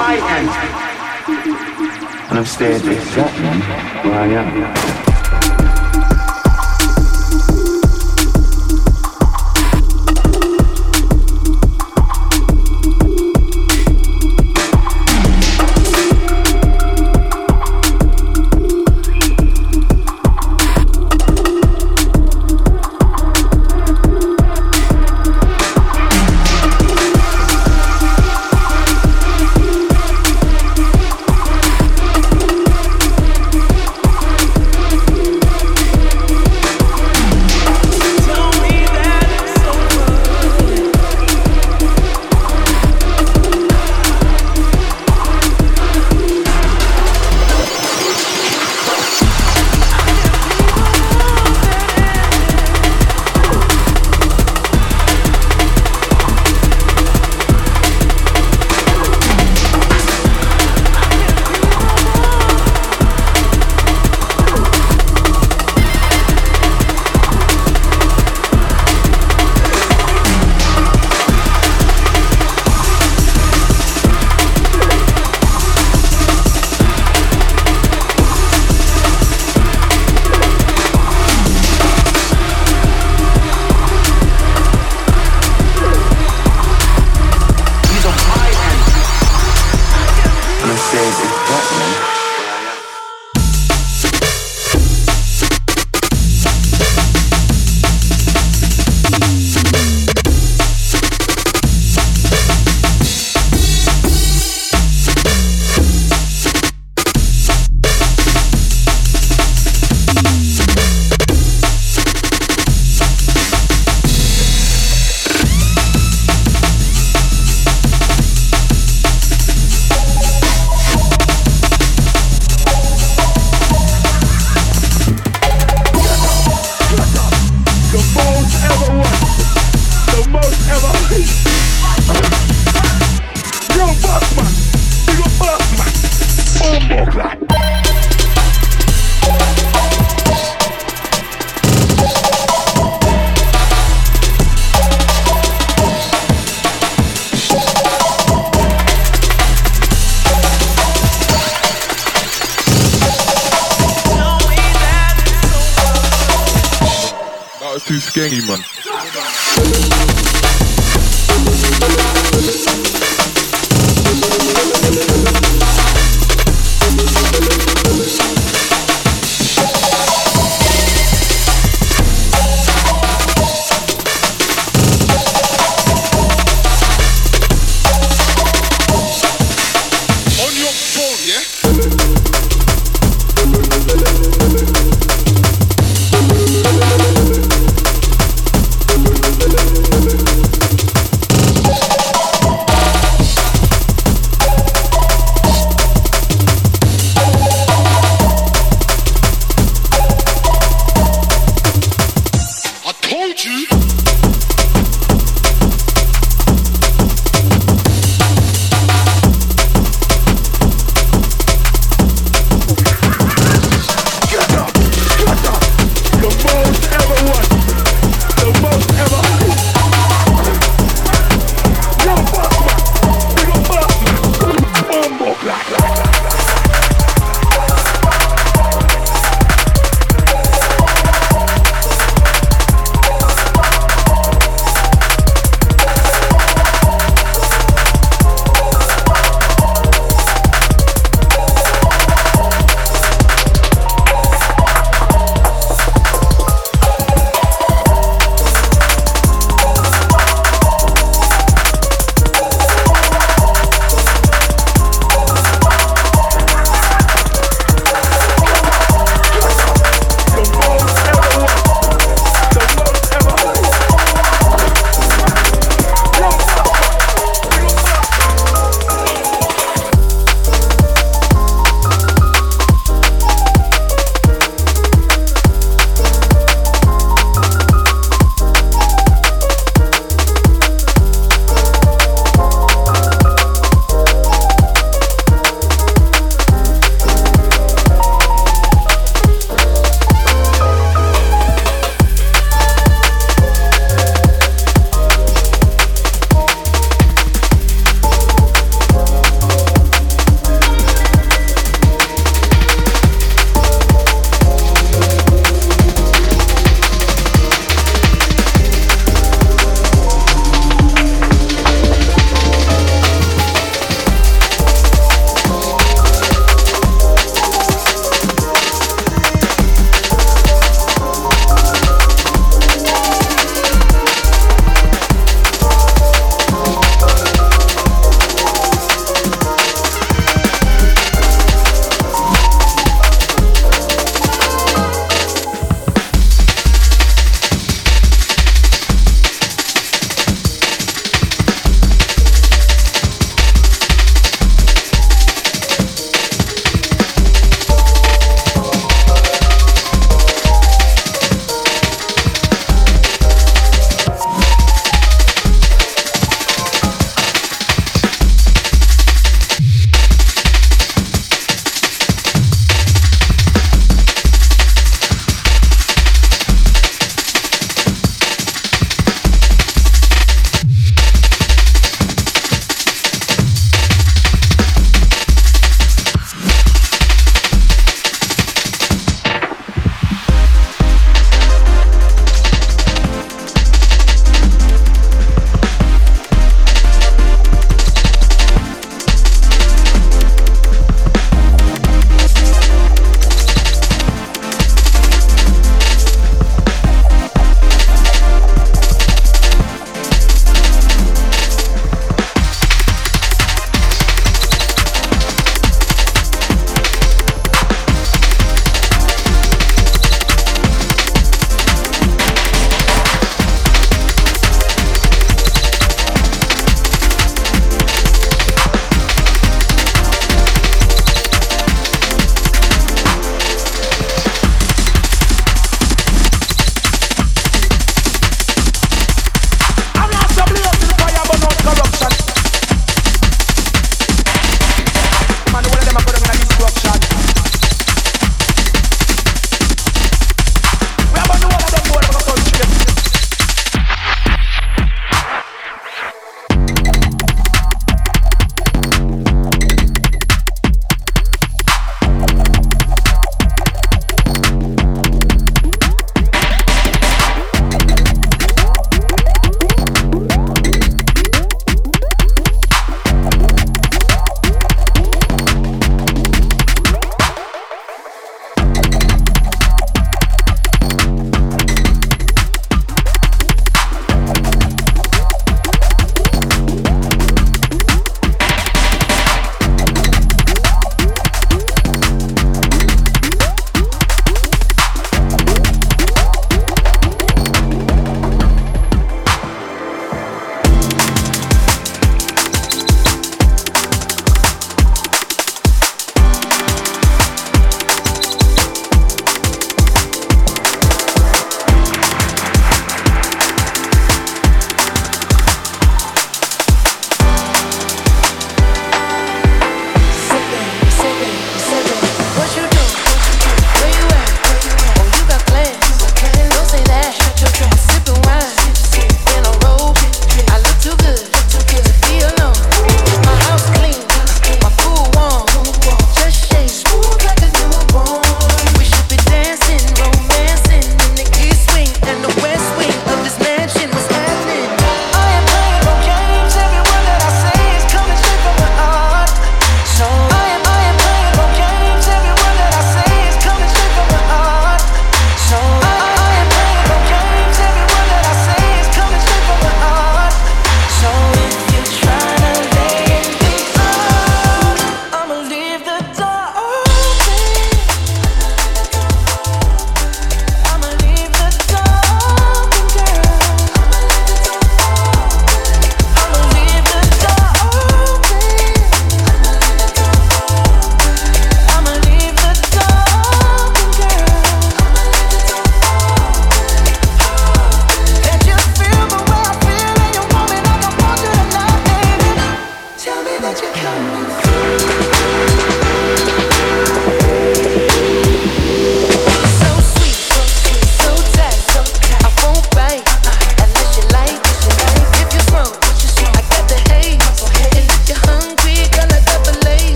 my end. And I'm staying exactly where I am.